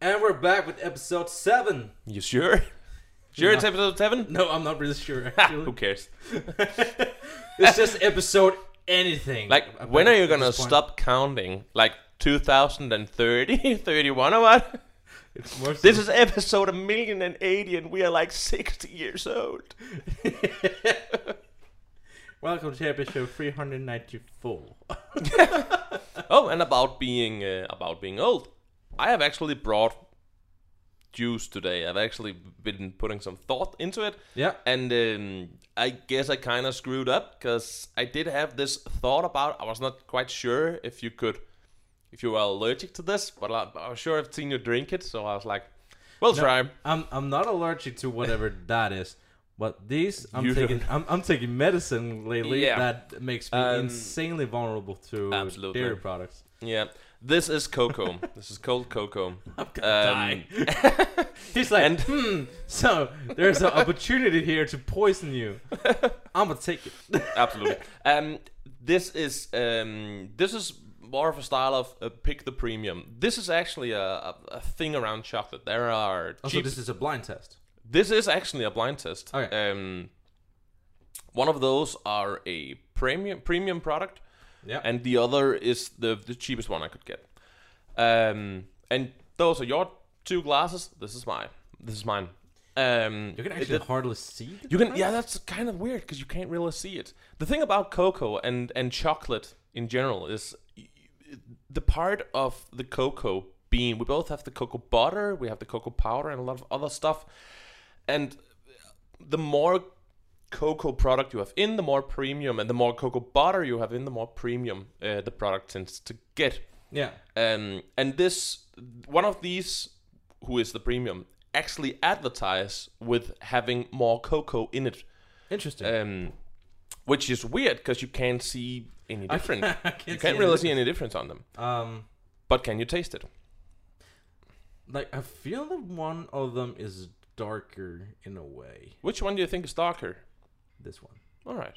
And we're back with episode 7. You sure? Sure, it's episode seven. No, I'm not really sure Who cares? it's just episode anything. Like, when are you gonna point. stop counting? Like 2030, 31 or what? It's more This is episode a million and eighty, and we are like 60 years old. Welcome to episode 394. Oh, and about being uh, about being old, I have actually brought juice today. I've actually been putting some thought into it. Yeah. And um, I guess I kind of screwed up because I did have this thought about. I was not quite sure if you could, if you were allergic to this, but I, I was sure I've seen you drink it, so I was like, "We'll No, try." I'm I'm not allergic to whatever that is. But these, I'm You taking, I'm, I'm taking medicine lately Yeah. that makes me Um, insanely vulnerable to absolutely. dairy products. Yeah, this is cocoa. this is cold cocoa. I'm gonna Um, die. He's like, and- hmm. So there's an opportunity here to poison you. I'm gonna take it. Absolutely. Um, this is um, this is more of a style of uh, pick the premium. This is actually a, a, a thing around chocolate. There are Also, cheap this is a blind test. This is actually a blind test. Okay. Um, one of those are a premium premium product, Yeah. and the other is the the cheapest one I could get. Um, and those are your two glasses. This is mine. This is mine. Um, you can actually it- hardly see. you can yeah, that's kind of weird because you can't really see it. The thing about cocoa and and chocolate in general is the part of the cocoa bean. We both have the cocoa butter, we have the cocoa powder, and a lot of other stuff. And the more cocoa product you have in, the more premium, and the more cocoa butter you have in, the more premium uh, the product tends to get. Yeah. Um, and this one of these, who is the premium, actually advertise with having more cocoa in it, Interesting. um, which is weird because you can't see any different. I you can't can't see really see any difference on them. Um, But can you taste it? like I feel that one of them is darker in a way. Which one do you think is darker? This one. All right.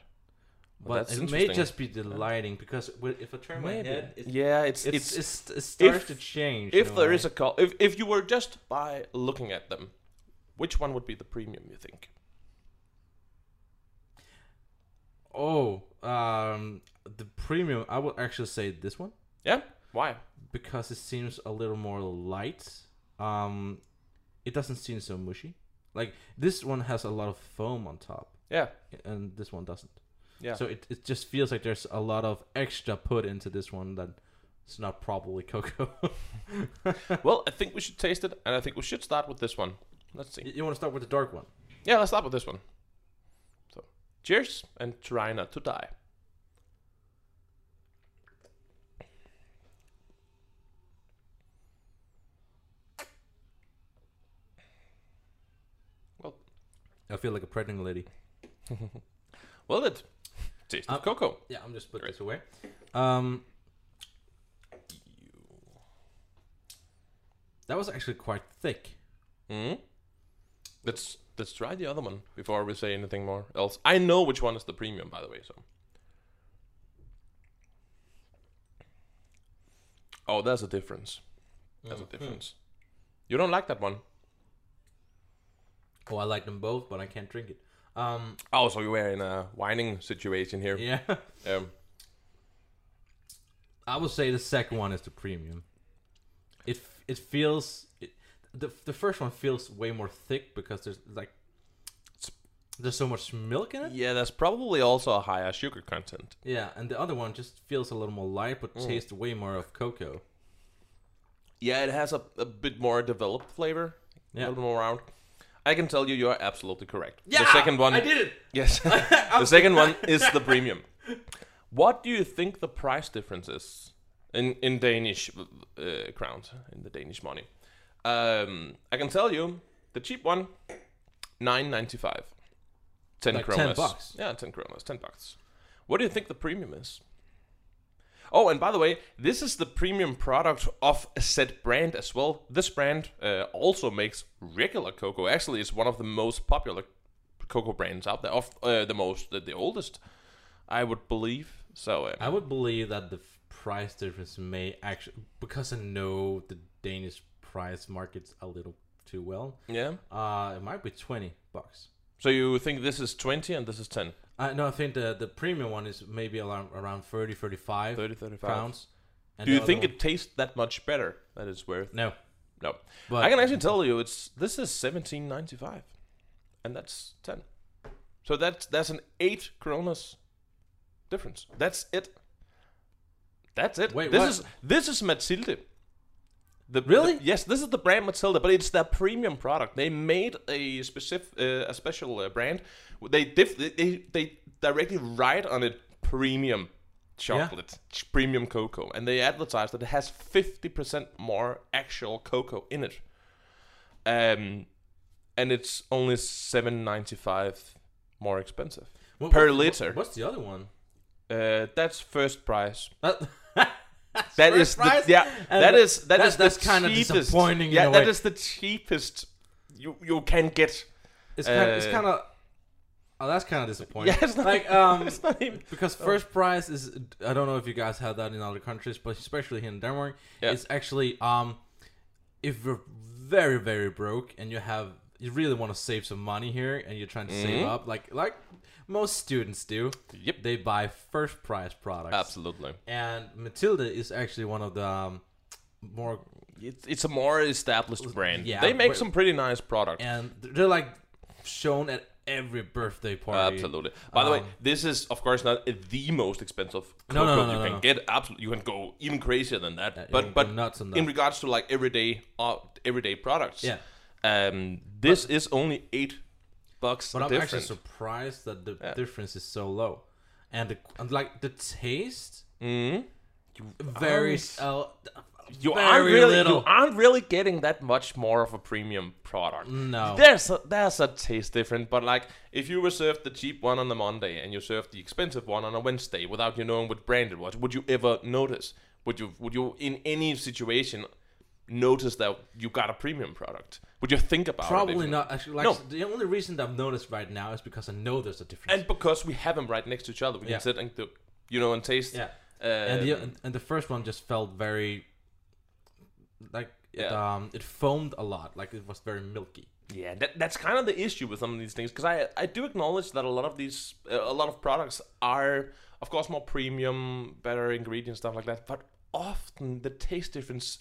Well, But it may just be the lighting because if I turn my head, it, yeah, it's it's, it's, it's, it starts if- to change. if there is a col- if if you were just by looking at them, which one would be the premium? You think? oh, um, the premium, I would actually say this one Yeah. Why? because it seems a little more light. Um, it doesn't seem so mushy. Like this one has a lot of foam on top, Yeah. and this one doesn't. Yeah. So it, it just feels like there's a lot of extra put into this one that it's not probably cocoa. well, I think we should taste it, and I think we should start with this one. Let's see. you you want to start with the dark one? Yeah, let's start with this one. So, cheers and try not to die. Well, I feel like a pregnant lady. Well, it tastes Uh, of cocoa. Yeah, I'm just put Great. this away. Um, that was actually quite thick. hmm Let's let's try the other one before we say anything more else. I know which one is the premium, by the way. So. Oh, there's a difference. There's a difference. You don't like that one. Oh, I like them both, but I can't drink it. Um, Oh, so you were in a whining situation here. yeah, Um, I would say the second one is the premium. It it feels it, the the first one feels way more thick because there's like there's so much milk in it. yeah, there's probably also a higher sugar content. Yeah, and the other one just feels a little more light, but tastes way more of cocoa. Yeah, it has a, a bit more developed flavor. Yeah. A little more round. I can tell you, you are absolutely correct. Yeah, the second one, I did it. Yes, the second one is the premium. What do you think the price difference is in in Danish uh, crowns, in the Danish money? Um, I can tell you, the cheap one, nine ninety five. Ten Like 10 bucks? Yeah, ten kronas, ten bucks. What do you think the premium is? Oh, and by the way, this is the premium product of a set brand as well. This brand uh, also makes regular cocoa. Actually, it's one of the most popular cocoa brands out there. Of uh, the most, the, the oldest, I would believe. So um, I would believe that the price difference may actually because I know the Danish price markets a little too well. Yeah. Uh, it might be twenty bucks. So you think this is 20 and this is 10? Uh, no, I think the the premium one is maybe around around 30, 35 30, 35. pounds. Do you think one- it tastes that much better that it's worth? No, No. but I can actually tell you it's this is 17.95 and that's 10. So that's that's an 8 kronas difference. That's it. That's it. Wait, this what? is this is Matilde. The, Really? the- yes, this is the brand Matilde, but it's their premium product. They made a specific, uh, a special uh, brand. They diff- they, they directly write on it premium chocolate, ch- premium cocoa, and they advertise that it has fifty percent more actual cocoa in it. Um, and it's only seven ninety five more expensive. What- per what- liter. What's the other one? Uh, that's first price. That, is the, yeah. That is that is that's the kinda cheapest. disappointing in Yeah, that is the cheapest you you can get. it's kind. it's Uh, kind of. Oh, that's kind of disappointing. Yeah, it's not, like um, it's not even. because first price is. I don't know if you guys have that in other countries, but especially here in Denmark, Yeah. it's actually um, if you're very very broke and you have you really want to save some money here and you're trying to save Mhm. up like like most students do, Yep. they buy first price products. Absolutely. And Matilde is actually one of the um, more It's it's a more established brand. Yeah, they make but- some pretty nice products. and they're like shown at every birthday party. Absolutely. By the way, Um, this is of course not the most expensive No, no, cocoa no, you no, can no. get. Absolutely, you can go even crazier than that. But but nuts in regards to like everyday uh, everyday products, Yeah. um, this is only eight bucks But I'm different. actually surprised that the Yeah. difference is so low, and the and like the taste Mhm. very uh, You very aren't really little. you aren't really getting that much more of a premium product. no. There's a, there's a taste different, but like if you were served the cheap one on a Monday and you served the expensive one on a Wednesday without you knowing what brand it was, would you ever notice? Would you would you in any situation notice that you got a premium product? Would you think about it? Probably not. Actually, like No. the only reason that I've noticed right now is because I know there's a difference. And because we have them right next to each other, we Yeah. can sit and you know and taste. yeah, Uh, and the and the first one just felt very like it, Yeah. um it foamed a lot, like it was very milky. Yeah, that, that's kind of the issue with some of these things because I I do acknowledge that a lot of these uh, a lot of products are of course more premium, better ingredients stuff like that, but often the taste difference,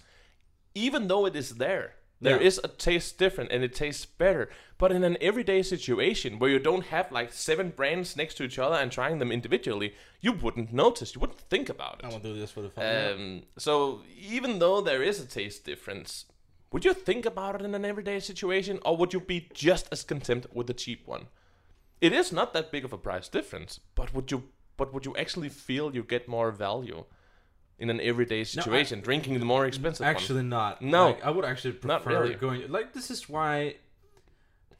even though it is there, there Yeah. is a taste different and it tastes better. But in an everyday situation where you don't have like seven brands next to each other and trying them individually, you wouldn't notice, you wouldn't think about it. I'm gonna do this for the fun. Um, so even though there is a taste difference, would you think about it in an everyday situation, or would you be just as content with the cheap one? It is not that big of a price difference, but would you? But would you actually feel you get more value in an everyday situation drinking the more expensive Actually, not. No. Like, I would actually prefer really. going. Like this is why.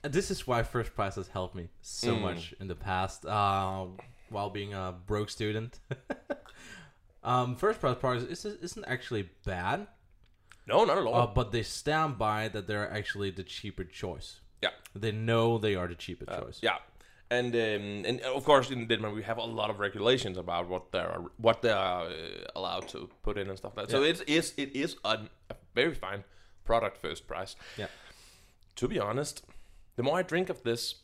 This is why First Price has helped me so Mm. much in the past, uh, while being a broke student. um, First Price products is, isn't actually bad, one? No, not at all. uh, but they stand by that they're actually the cheaper choice. yeah, They know they are the cheaper uh, choice. yeah. And um, and of course in Denmark we have a lot of regulations about what they're what they are uh, allowed to put in and stuff like that. So it is it is a, a very fine product first price. Yeah. To be honest, the more I drink of this,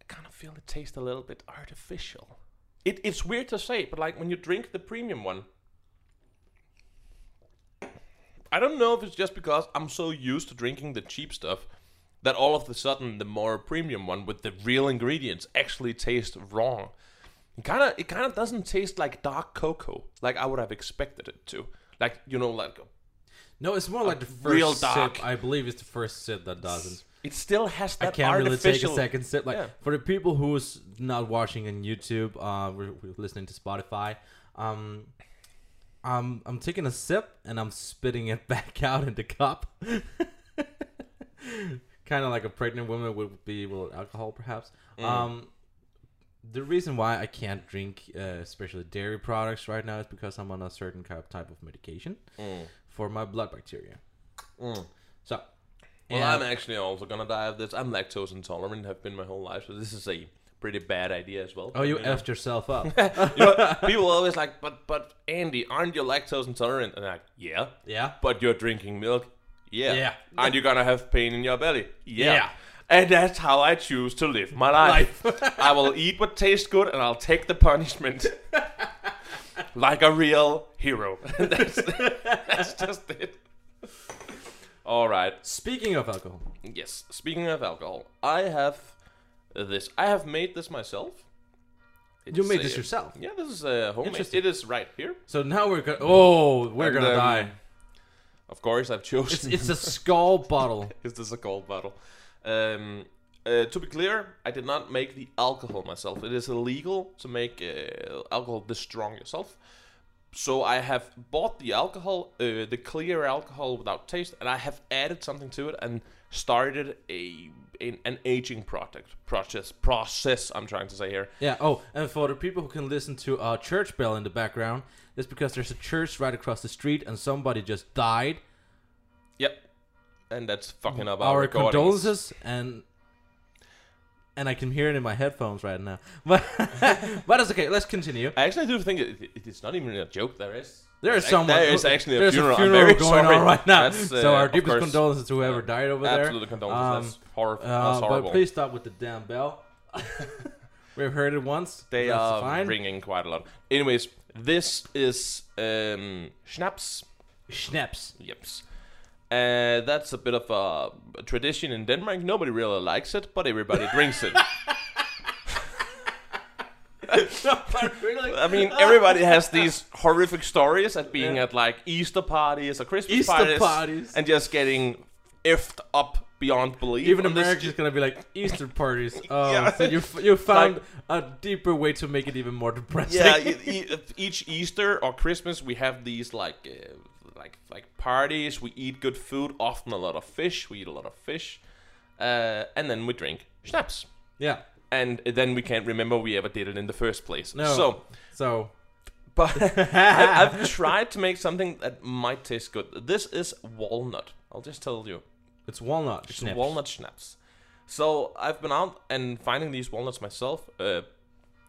I kind of feel it tastes a little bit artificial. It, it's weird to say, but like when you drink the premium one, I don't know if it's just because I'm so used to drinking the cheap stuff that all of a sudden the more premium one with the real ingredients actually tastes wrong. It kind of it kind of doesn't taste like dark cocoa like I would have expected it to. Like you know, like No, it's more like the first real dark. sip. I believe it's the first sip that doesn't. it still has that I can't really take a second sip. Like Yeah. for the people who's not watching on YouTube, uh, we're, we're listening to Spotify. Um, I'm I'm taking a sip and I'm spitting it back out in the cup. kind of like a pregnant woman would be with alcohol, perhaps. Mm. Um, the reason why I can't drink, uh, especially dairy products right now, is because I'm on a certain type of medication Mm. for my blood bacteria. Mm. So, Well, I'm actually also gonna die of this. I'm lactose intolerant, have been my whole life, so this is a pretty bad idea as well. oh, you know? effed yourself up. you know, people always like, but but Andy, aren't you lactose intolerant? And I'm like, yeah, yeah. but you're drinking milk. Yeah. Yeah. And you're gonna have pain in your belly. Yeah. Yeah. And that's how I choose to live my life. I will eat what tastes good and I'll take the punishment. like a real hero. that's, that's just it. All right. Speaking of alcohol, Yes. Speaking of alcohol, I have this. I have made this myself. you made a- this yourself. Yeah, this is uh, homemade. It is right here. So now we're gonna. Oh, we're And, gonna um, die. Of course, I've chosen. it's a skull bottle. Is this a gold bottle? Um, uh, to be clear, I did not make the alcohol myself. It is illegal to make uh, alcohol this strong yourself. So I have bought the alcohol, uh, the clear alcohol without taste, and I have added something to it and started a an, an aging product process. Process. I'm trying to say here. Yeah. Oh, and for the people who can listen to a church bell in the background, it's because there's a church right across the street and somebody just died. Yep. And that's fucking up our, Our condolences and and I can hear it in my headphones right now. But but it's okay. Let's continue. I actually do think it, it, it's not even a joke. There is. There is someone. There is actually a there's funeral. a funeral going sorry. on right now. That's, so uh, our deepest course. condolences to whoever died over there. Absolutely condolences. Um, that's horrible. Uh, that's horrible. but please stop with the damn bell. We've heard it once. they That's are fine. ringing quite a lot. Anyways, this is um, schnapps. Schnaps. Yeps. Uh, that's a bit of a, a tradition in Denmark. Nobody really likes it, but everybody drinks it. I mean, everybody has these horrific stories at being Yeah. at like Easter parties or Christmas Easter parties, parties. and just getting effed up beyond belief. Even America's gonna be like Easter parties. Oh, Yeah. so you you found a deeper way to make it even more depressing. yeah, each Easter or Christmas we have these like uh, like like parties. We eat good food, often a lot of fish. We eat a lot of fish, uh, and then we drink schnapps. yeah. And then we can't remember we ever did it in the first place. No. So, So but I, I've tried to make something that might taste good. This is walnut. I'll just tell you. it's walnut. It's Schnaps. walnut schnapps. So I've been out and finding these walnuts myself. Uh,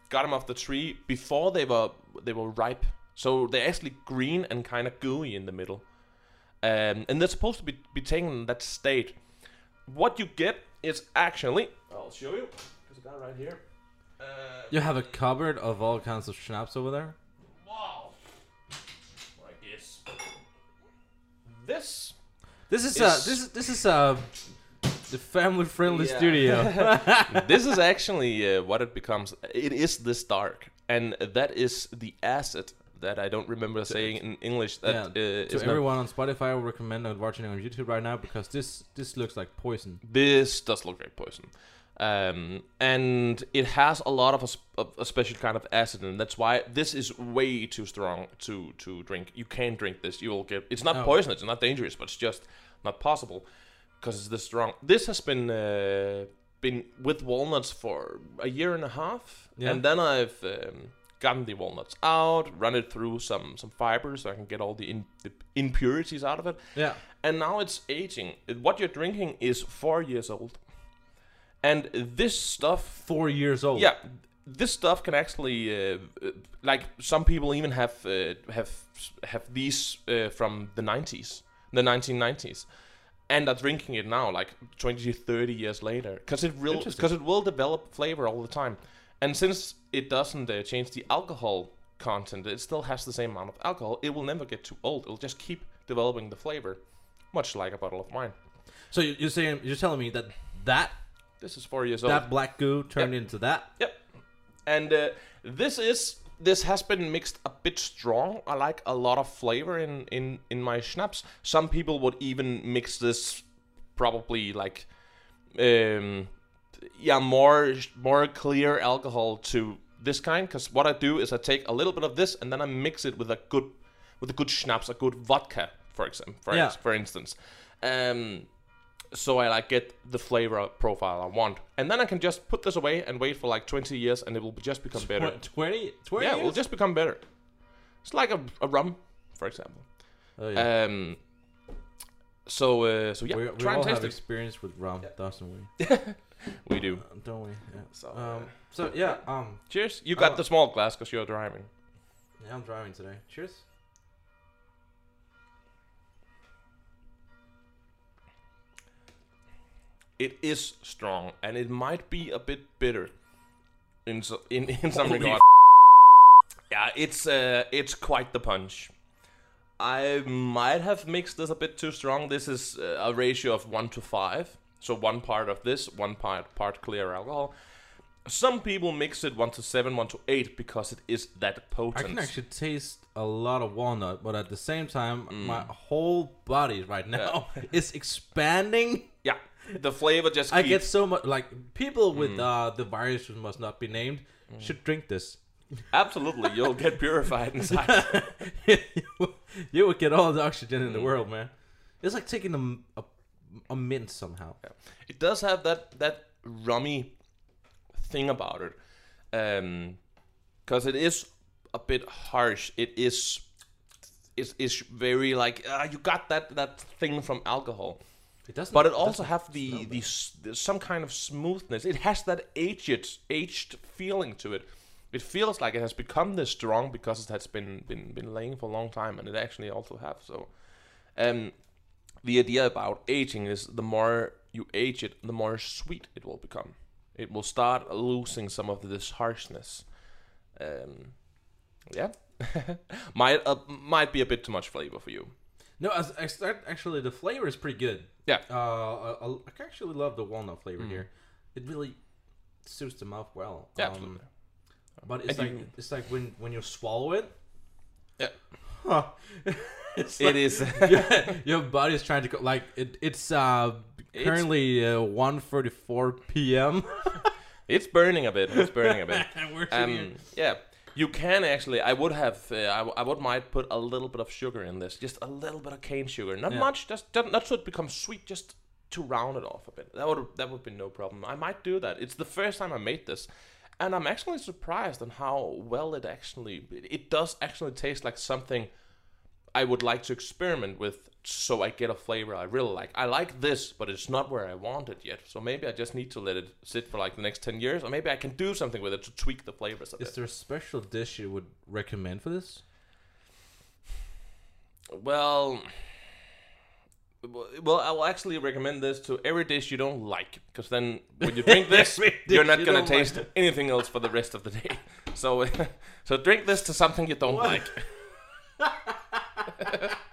got them off the tree before they were they were ripe. So they're actually green and kind of gooey in the middle. Um, and they're supposed to be, be taken in that state. What you get is actually I'll show you. There's a guy right here. Uh, You have a cupboard of all kinds of schnapps over there. wow. Like this. This This is Is- uh this is this is uh the family friendly Yeah. studio. this is actually uh, what it becomes. It is this dark, and that is the acid that I don't remember saying in English. That Yeah, uh, to is not- everyone on Spotify, I would recommend not watching it on YouTube right now because this this looks like poison. this does look very poison, um, and it has a lot of a, a special kind of acid, and that's why this is way too strong to to drink. You can't drink this. You will get. It's not Oh. poison. It's not dangerous, but it's just not possible because it's this strong. This has been uh, been with walnuts for a year and a half, Yeah. and then I've um, gotten the walnuts out, run it through some some fibers so I can get all the, in, the impurities out of it, Yeah. and now it's aging. What you're drinking is four years old, and this stuff Four years old. yeah, this stuff can actually, uh, uh, like some people even have uh, have have these uh, from the 90s, the 1990s, and are drinking it now, like 20, 30 years later, because it will because it will develop flavor all the time, and since it doesn't uh, change the alcohol content, it still has the same amount of alcohol. It will never get too old. It'll just keep developing the flavor, much like a bottle of wine. So you're saying you're telling me that that This is four years old. that black goo turned into that? Yep. And uh, this is this has been mixed a bit strong. I like a lot of flavor in in in my schnapps. Some people would even mix this probably like um yeah more more clear alcohol to this kind because what I do is I take a little bit of this and then I mix it with a good with a good schnapps, a good vodka, for example, for, Yeah. for instance. Um, so I like get the flavor profile I want, and then I can just put this away and wait for like 20 years, and it will just become better. Tw- 20? 20 yeah, it will years? just become better. It's like a, a rum, for example. Oh, yeah. Um. So uh, so yeah, we we try all and taste have it. experience with rum, doesn't we? We do. Uh, Don't we? Yeah. So, Um, so yeah, um, Cheers. You got Oh. the small glass because you're driving. yeah, I'm driving today. Cheers. It is strong, and it might be a bit bitter in so, in in some Holy regard. Yeah, it's uh, it's quite the punch. I might have mixed this a bit too strong. This is uh, a ratio of one to five, so one part of this, one part part clear alcohol. Some people mix it one to seven, one to eight because it is that potent. I can actually taste a lot of walnut, but at the same time, my whole body right now is expanding. yeah, the flavor just. I keeps- get so much like people with Mm. uh, the virus who must not be named should drink this. absolutely. You'll get purified inside. you, would get all the oxygen Mm. in the world, man. It's like taking a, a, a mint somehow. It does have that that rummy thing about it, because it is a bit harsh. It is, is is very like uh, you got that that thing from alcohol, It doesn't. but it also have the the the some kind of smoothness. It has that aged aged feeling to it. It feels like it has become this strong because it has been been been laying for a long time, and it actually also have so. Um, the idea about aging is the more you age it, the more sweet it will become. It will start losing some of this harshness. Um, yeah, might uh, might be a bit too much flavor for you. No, as, I start, actually the flavor is pretty good. Yeah. Uh, I, I actually love the walnut flavor here. It really suits the mouth well. Mm. Yeah, Um, absolutely. But it's And like you- it's like when when you swallow it. Yeah. Huh. it's It like is. your, your body's trying to go like it. It's uh It's- currently uh, 1.34 p.m. it's burning a bit. It's burning a bit. and we're Um, yeah, you can actually. I would have. Uh, I, w- I would might put a little bit of sugar in this, just a little bit of cane sugar, not Yeah. much, just not so it becomes sweet, just to round it off a bit. That would that would be no problem. I might do that. It's the first time I made this, and I'm actually surprised on how well it actually. It does actually taste like something I would like to experiment with, so I get a flavor I really like. I like this, but it's not where I want it yet. So maybe I just need to let it sit for like the next ten years, or maybe I can do something with it to tweak the flavors. Is there a special dish you would recommend for this? Well, well, I will actually recommend this to every dish you don't like, because then when you drink this, you're not you gonna taste anything else for the rest of the day. So, so drink this to something you don't What? like.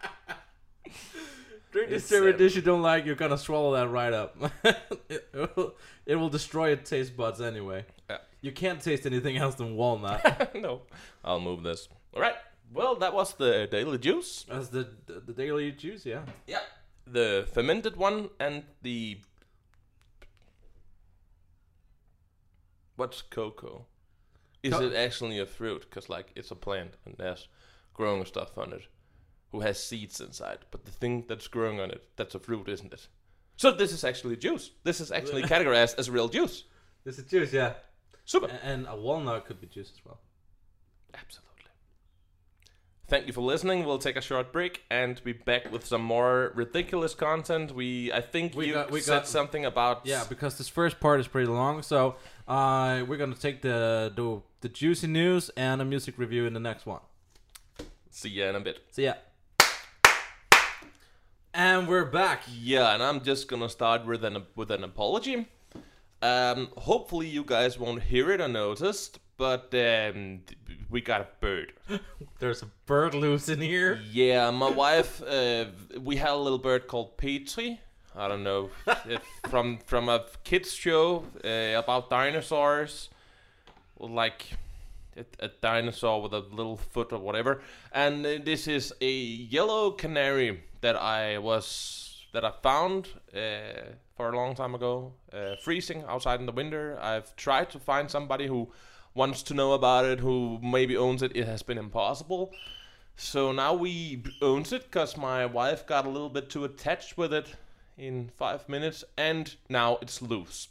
Drink It's, this every uh, dish you don't like, you're gonna swallow that right up. it, will, it will destroy your taste buds anyway. Yeah. You can't taste anything else than walnut. no, I'll move this. All right. Well, that was the daily juice. As the, the the daily juice, yeah. Yeah. The fermented one and the what's cocoa? Is Co- it actually a fruit? Because like it's a plant and there's growing stuff on it, who has seeds inside. But the thing that's growing on it, that's a fruit, isn't it? So this is actually juice. This is actually categorized as real juice. This is juice, yeah. Super. A- And a walnut could be juice as well. Absolutely. Thank you for listening. We'll take a short break and be back with some more ridiculous content. We, I think We you got- we said got- something about Yeah, because this first part is pretty long, so uh, we're gonna take the, the the juicy news and a music review in the next one. See ya in a bit. So yeah. And we're back. Yeah, and I'm just gonna start with an with an apology. Um, hopefully you guys won't hear it unnoticed, but um, we got a bird. There's a bird loose in here. Yeah, my wife. Uh, we had a little bird called Petrie. I don't know if from from a kids show uh, about dinosaurs, like a, a dinosaur with a little foot or whatever. And uh, this is a yellow canary that I was that I found uh, for a long time ago, uh, freezing outside in the winter. I've tried to find somebody who wants to know about it, who maybe owns it. It has been impossible. So now we owns it because my wife got a little bit too attached with it in five minutes, and now it's loose.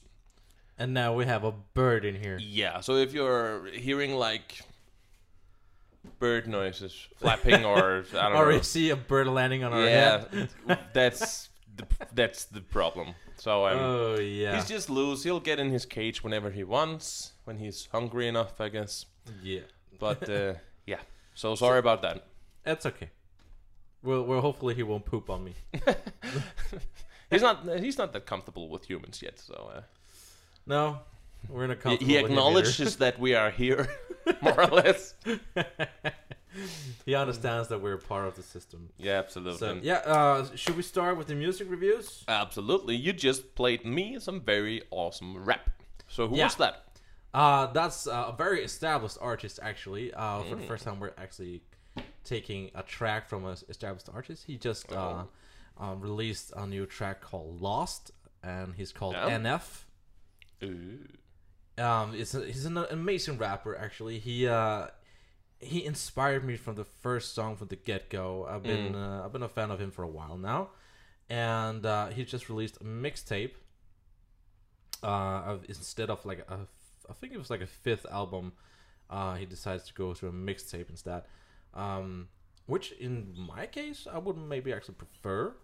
And now we have a bird in here. Yeah. So if you're hearing like bird noises, flapping, or I don't Or know, Or you see a bird landing on our head. yeah, that's the that's the problem. So um, Oh yeah. he's just loose. He'll get in his cage whenever he wants, when he's hungry enough, I guess. yeah. But uh, yeah. So sorry about that. That's okay. Well, well, hopefully he won't poop on me. he's not he's not that comfortable with humans yet. So uh, No, we're in a he, comfortable he acknowledges that we are here, more or less. he understands that we're part of the system. Yeah, absolutely. So yeah, uh, should we start with the music reviews? Absolutely. You just played me some very awesome rap. So who Yeah. was that? Uh, that's uh, a very established artist, actually. Uh, Mm. for the first time, we're actually taking a track from an established artist. He just uh, Oh. um, released a new track called Lost, and he's called Yeah. NF. Ooh. Um, it's a, he's an amazing rapper, actually. He uh, he inspired me from the first song from the get go. I've been uh, I've been a fan of him for a while now, and uh, he just released a mixtape. Uh, of, instead of like a, I think it was like a fifth album. Uh, he decides to go to a mixtape instead, um, which in my case I would maybe actually prefer,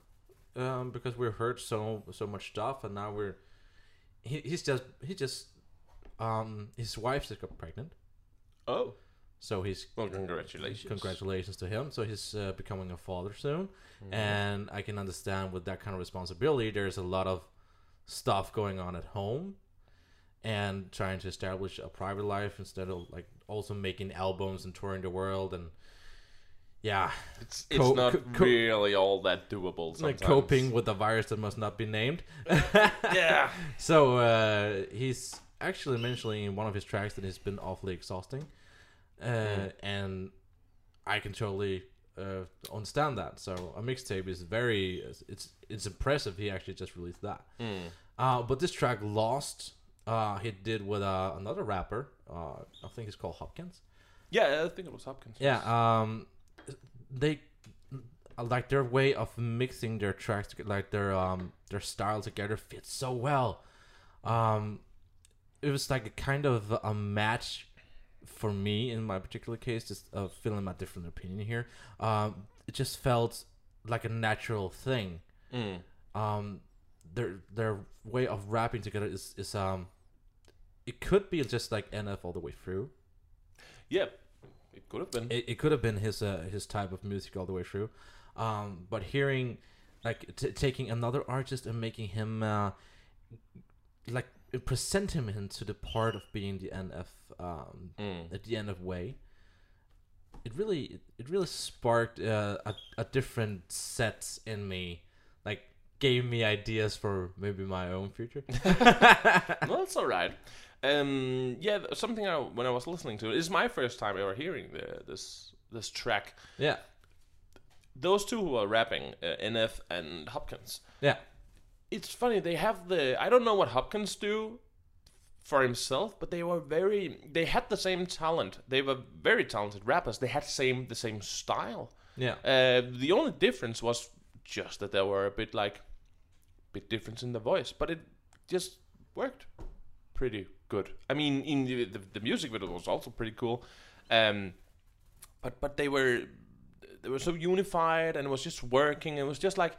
um, because we've heard so so much stuff, and now we're he, he's just he just um his wife just got pregnant, Oh. so he's Well, congratulations. congratulations to him. So he's uh, becoming a father soon, Mm-hmm. and I can understand with that kind of responsibility, there's a lot of stuff going on at home, and trying to establish a private life instead of like also making albums and touring the world and yeah, It's, it's Co- not co- really all that doable sometimes. like coping with a virus that must not be named. Yeah. So uh, he's actually mentioning in one of his tracks that it's been awfully exhausting, uh, Mm. and I can totally uh, understand that. So a mixtape is very it's it's impressive. He actually just released that. Mm. Uh, but this track Lost, uh, he did with uh, another rapper. Uh, I think he's called Hopsin. Yeah, I think it was Hopsin. Yeah. Um, they like their way of mixing their tracks, like their um their style together fits so well. Um, it was like a kind of a match for me in my particular case. Just uh, feeling my different opinion here. Um, it just felt like a natural thing. Mm. Um, their their way of rapping together is is um, it could be just like NF all the way through. Yeah, it could have been. it, it could have been his uh, his type of music all the way through um but hearing like t- taking another artist and making him uh like present him into the part of being the nf um Mm. at the end of way it really it really sparked uh, a, a different set in me like gave me ideas for maybe my own future well, that's all right. Um, yeah, something I, when I was listening to it is my first time ever hearing the, this this track. yeah Those two who are rapping, uh, NF and Hopsin. yeah It's funny they have the I don't know what Hopsin do for himself, but they were very they had the same talent. They were very talented rappers. They had same the same style. yeah Uh, the only difference was just that they were a bit like, bit difference in the voice, but it just worked pretty good. I mean, in the the, the music video was also pretty cool, um, but but they were they were so unified and it was just working. It was just like,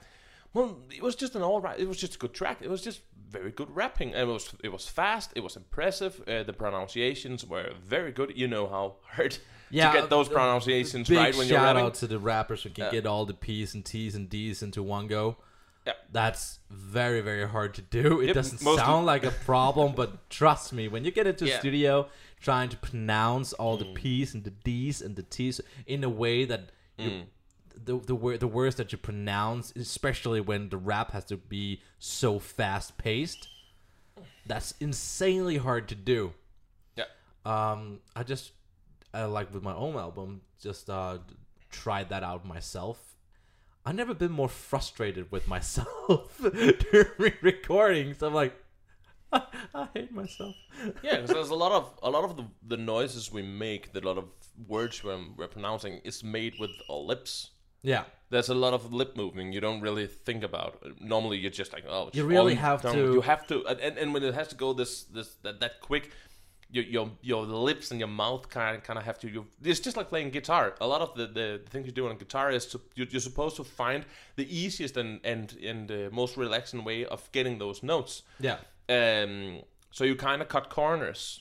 well, it was just an all right. It was just a good track. It was just very good rapping. And it was it was fast. It was impressive. Uh, the pronunciations were very good. You know how hard Yeah, to get those uh, pronunciations Big right when you're rapping. shout out to the rappers who can Yeah. get all the P's and T's and D's into one go. Yeah. That's very, very hard to do. It Yep, doesn't most- sound like a problem, but trust me, when you get into a Yeah. studio trying to pronounce all the Mm. P's and the D's and the T's in a way that you, Mm. The the word the words that you pronounce, especially when the rap has to be so fast paced, that's insanely hard to do. Yeah. Um, I just, I like with my own album, just uh, tried that out myself. I've never been more frustrated with myself during recordings. I'm like, I, hate myself. Yeah, because there's a lot of a lot of the, the noises we make, the lot of words we're, we're pronouncing is made with our lips. Yeah, There's a lot of lip moving you don't really think about. Normally, you're just like, oh, You really have to- You have to, and, and, when it has to go this this that, that quick, your your your lips and your mouth kind of kind of have to. You, it's just like playing guitar. A lot of the, the things you do on guitar is to, you're, you're supposed to find the easiest and and and the most relaxing way of getting those notes. yeah. Um, so you kind of cut corners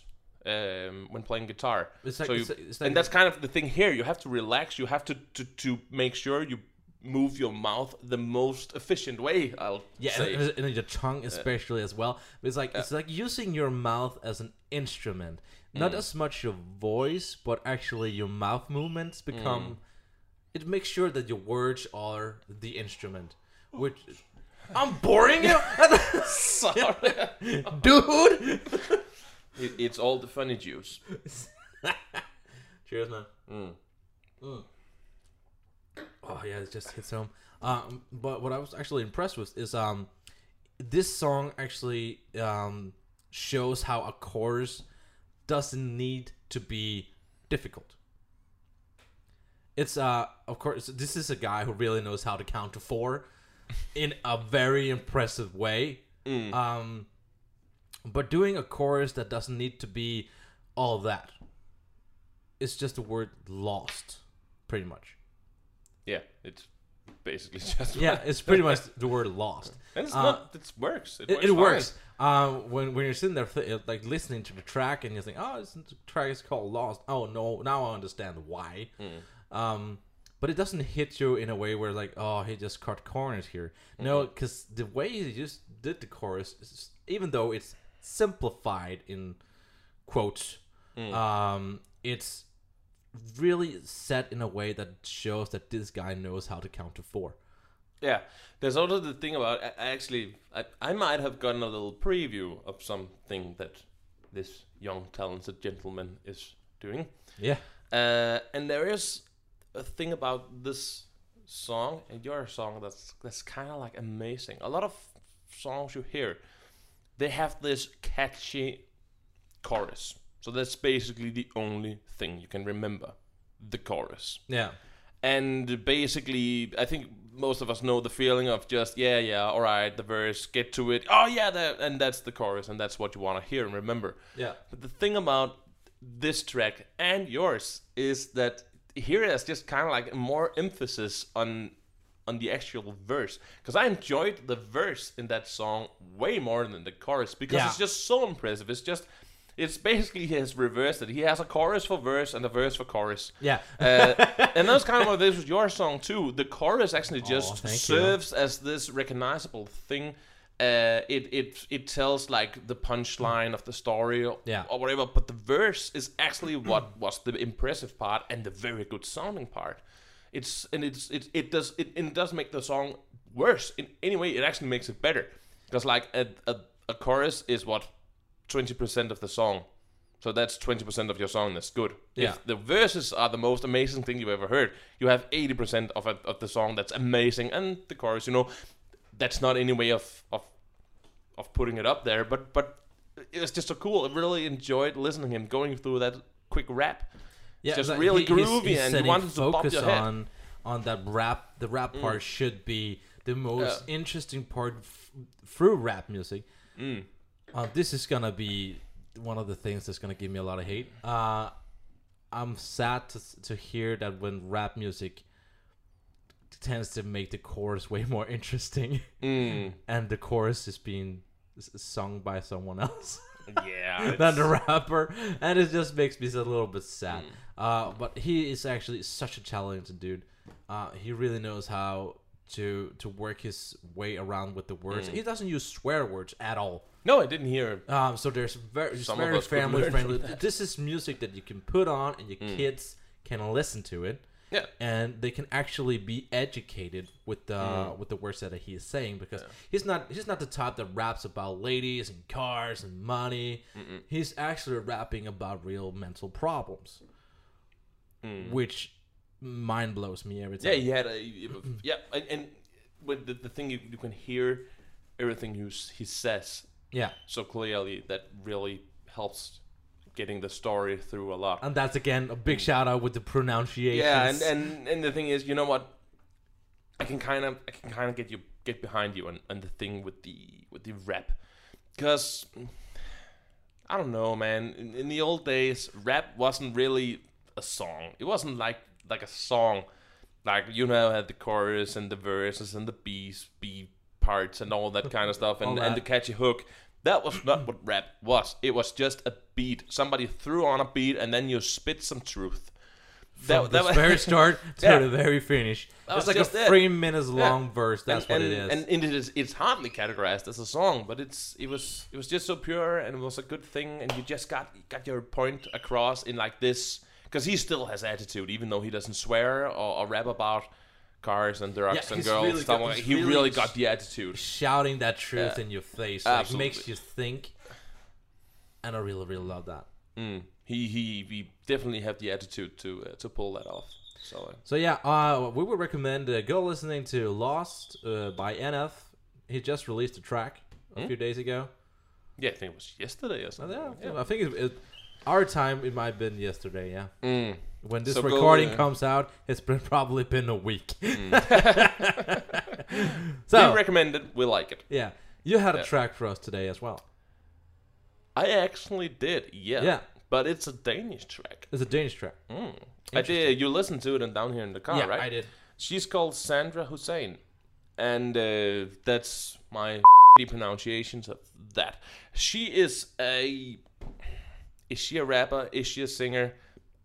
um, when playing guitar. It's like, so you, it's, it's like and that's kind of the thing here. You have to relax. You have to, to, to make sure you move your mouth the most efficient way. I'll Yeah, say. and, and your tongue especially as well. It's like it's like using your mouth as an instrument, not as much your voice, but actually your mouth movements become. It makes sure that your words are the instrument, which I'm boring you, Sorry. dude. It, it's all the funny juice. Cheers, man. Mm. Oh yeah, it just hits home. Um, but what I was actually impressed with is um, this song actually um shows how a chorus doesn't need to be difficult. It's uh, of course, this is a guy who really knows how to count to four in a very impressive way. Mm. Um, but doing a chorus that doesn't need to be all that. It's just the word lost, pretty much. Yeah, it's basically just Yeah, it's pretty much the word lost. and it's Uh, not. It works. It, It, works. it fine. works. Um, when when you're sitting there th- like listening to the track and you think, oh, this track is called Lost. Oh no, now I understand why. Mm. Um, but it doesn't hit you in a way where like, oh, he just cut corners here. No, Mm-hmm. because the way he just did the chorus, is, even though it's simplified in quotes, Mm. um, it's really set in a way that shows that this guy knows how to count to four. Yeah, there's also the thing about actually I, I might have gotten a little preview of something that this young talented gentleman is doing. Yeah. Uh, and there is a thing about this song and your song that's that's kind of like amazing. A lot of songs you hear, they have this catchy chorus. So that's basically the only thing you can remember, the chorus. Yeah. And basically, I think most of us know the feeling of just yeah, yeah, all right, the verse, get to it. Oh yeah, that, and that's the chorus, and that's what you want to hear and remember. Yeah. But the thing about this track and yours is that here is just kind of like more emphasis on on the actual verse because I enjoyed the verse in that song way more than the chorus because Yeah. it's just so impressive. It's just it's basically he has reversed it. He has a chorus for verse and a verse for chorus. Yeah. Uh, and that's kind of what this was your song too. The chorus actually just you. serves as this recognizable thing. Uh, it it it tells like the punchline of the story or, Yeah. or whatever, but the verse is actually what was the impressive part and the very good sounding part. It's and it's it it does it, it does make the song worse in any way. It actually makes it better because like a, a a chorus is what twenty percent of the song. So that's twenty percent of your song that's good. Yeah. If the verses are the most amazing thing you've ever heard, you have eighty percent of it, of the song that's amazing, and the chorus, you know, that's not any way of of of putting it up there. But but it was just so cool. I really enjoyed listening to him going through that quick rap. Yeah, just like, really he- groovy he's and setting wanted to pop focus your head. Mm. on on that rap. The rap part should be the most interesting part f- through rap music. Mm. Uh, this is gonna be one of the things that's gonna give me a lot of hate. Uh, I'm sad to to hear that when rap music tends to make the chorus way more interesting, Mm. and the chorus is being sung by someone else. Yeah. than the rapper, and it just makes me a little bit sad. Mm. Uh, but he is actually such a talented dude. Uh, he really knows how to to work his way around with the words. Mm. He doesn't use swear words at all. no, I didn't hear. Um, so there's very it's Some of very family friendly. This is music that you can put on, and your Mm. kids can listen to it, Yeah. and they can actually be educated with the Mm. with the words that he is saying because Yeah. he's not he's not the type that raps about ladies and cars and money. Mm-mm. He's actually rapping about real mental problems, Mm. which mind blows me every time. Yeah, he had a yeah, and, and with the, the thing you, you can hear everything he, he says yeah, so clearly that really helps getting the story through a lot. and that's again a big shout out with the pronunciations. Mm. Yeah, and, and and the thing is, you know what? I can kind of I can kind of get you get behind you and, and the thing with the with the rap, because I don't know, man. In, in the old days, rap wasn't really a song. It wasn't like like a song, like you know had the chorus and the verses and the beats, beat parts and all that kind of stuff, and and the catchy hook. That was not what rap was. It was just a beat. Somebody threw on a beat, and then you spit some truth from That- the that very start to Yeah. the very finish. That it's was like a it. three minutes long verse. That's and, what and, it is. And, and it is it's hardly categorized as a song, but it's it was it was just so pure and it was a good thing, and you just got got your point across in like this because he still has attitude, even though he doesn't swear or, or rap about cars and drugs Yeah, and girls. really stuff like- he really really got the attitude. Shouting that truth Yeah. in your face like Absolutely. makes you think. And I really, really love that. Mm. He he he definitely had the attitude to uh, to pull that off. So uh, So yeah, uh, we would recommend uh, go listening to "Lost" uh, by NF. He just released a track a Hmm? few days ago. yeah, I think it was yesterday or Uh, something. yeah, I think it, it, our time it might have been yesterday. Yeah, Mm. when this So go, recording uh, comes out, it's been, probably been a week. we so recommend it. We like it. yeah, you had a track for us today as well. I actually did. Yeah. Yeah. But it's a Danish track. It's a Danish track. Mm. I did. You listened to it and down here in the car, yeah, right? I did. She's called Sandra Hussein, and uh, that's my pronunciations of that. She is a. Is she a rapper? Is she a singer?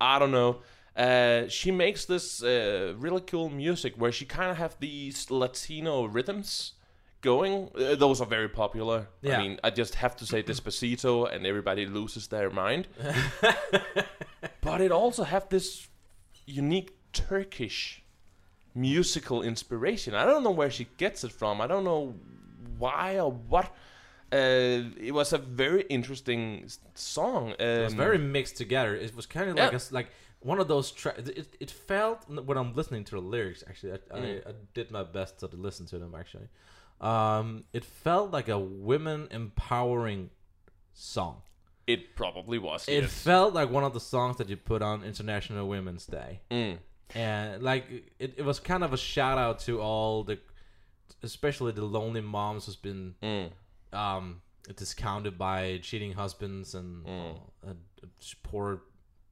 I don't know. Uh, she makes this uh, really cool music where she kind of have these Latino rhythms going. Uh, those are very popular. Yeah. I mean, I just have to say Despacito, and everybody loses their mind. but it also have this unique Turkish musical inspiration. I don't know where she gets it from. I don't know why or what. Uh, it was a very interesting song. Um, It was very mixed together. It was kind of like Yeah. a like one of those tracks. It, it felt when I'm listening to the lyrics. Actually, I, Mm. I, I did my best to listen to them. Actually, um, it felt like a women empowering song. It probably was. It yes. felt like one of the songs that you put on International Women's Day, Mm. and like it, it was kind of a shout out to all the, especially the lonely moms who's been Mm. Um, discounted by cheating husbands and Mm. uh, poor